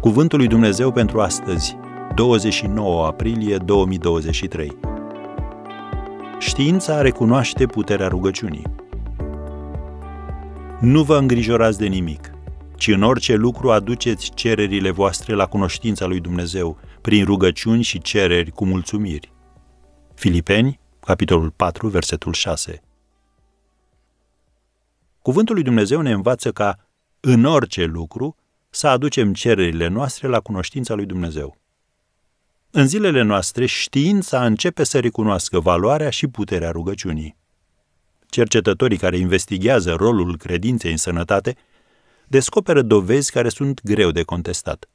Cuvântul lui Dumnezeu pentru astăzi, 29 aprilie 2023. Știința recunoaște puterea rugăciunii. Nu vă îngrijorați de nimic, ci în orice lucru aduceți cererile voastre la cunoștința lui Dumnezeu, prin rugăciuni și cereri cu mulțumiri. Filipeni, capitolul 4, versetul 6. Cuvântul lui Dumnezeu ne învață ca, în orice lucru, să aducem cererile noastre la cunoștința lui Dumnezeu. În zilele noastre, știința începe să recunoască valoarea și puterea rugăciunii. Cercetătorii care investigează rolul credinței în sănătate descoperă dovezi care sunt greu de contestat.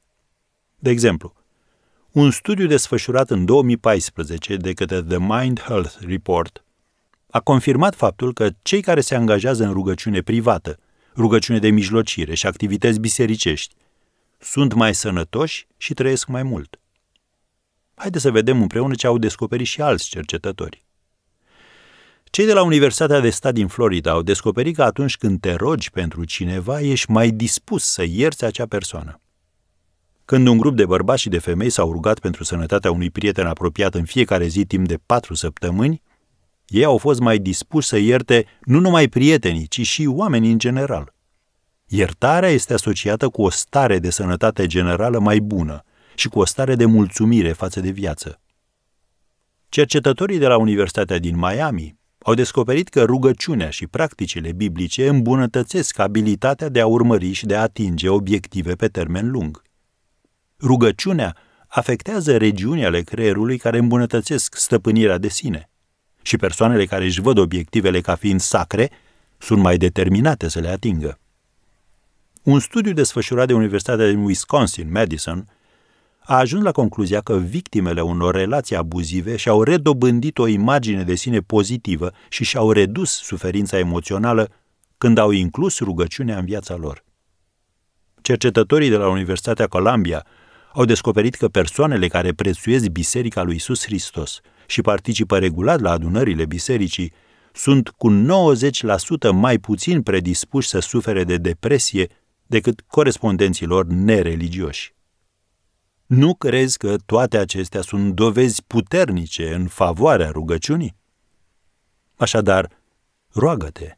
De exemplu, un studiu desfășurat în 2014 de către The Mind Health Report a confirmat faptul că cei care se angajează în rugăciune privată, rugăciune de mijlocire și activități bisericești sunt mai sănătoși și trăiesc mai mult. Haideți să vedem împreună ce au descoperit și alți cercetători. Cei de la Universitatea de Stat din Florida au descoperit că atunci când te rogi pentru cineva, ești mai dispus să ierți acea persoană. Când un grup de bărbați și de femei s-au rugat pentru sănătatea unui prieten apropiat în fiecare zi timp de patru săptămâni, ei au fost mai dispuși să ierte nu numai prietenii, ci și oamenii în general. Iertarea este asociată cu o stare de sănătate generală mai bună și cu o stare de mulțumire față de viață. Cercetătorii de la Universitatea din Miami au descoperit că rugăciunea și practicile biblice îmbunătățesc abilitatea de a urmări și de a atinge obiective pe termen lung. Rugăciunea afectează regiuni ale creierului care îmbunătățesc stăpânirea de sine și persoanele care își văd obiectivele ca fiind sacre sunt mai determinate să le atingă. Un studiu desfășurat de Universitatea din Wisconsin, Madison, a ajuns la concluzia că victimele unor relații abuzive și-au redobândit o imagine de sine pozitivă și și-au redus suferința emoțională când au inclus rugăciunea în viața lor. Cercetătorii de la Universitatea Columbia au descoperit că persoanele care prețuiesc Biserica lui Isus Hristos și participă regulat la adunările bisericii sunt cu 90% mai puțin predispuși să sufere de depresie decât corespondenții lor nereligioși. Nu crezi că toate acestea sunt dovezi puternice în favoarea rugăciunii? Așadar, roagă-te!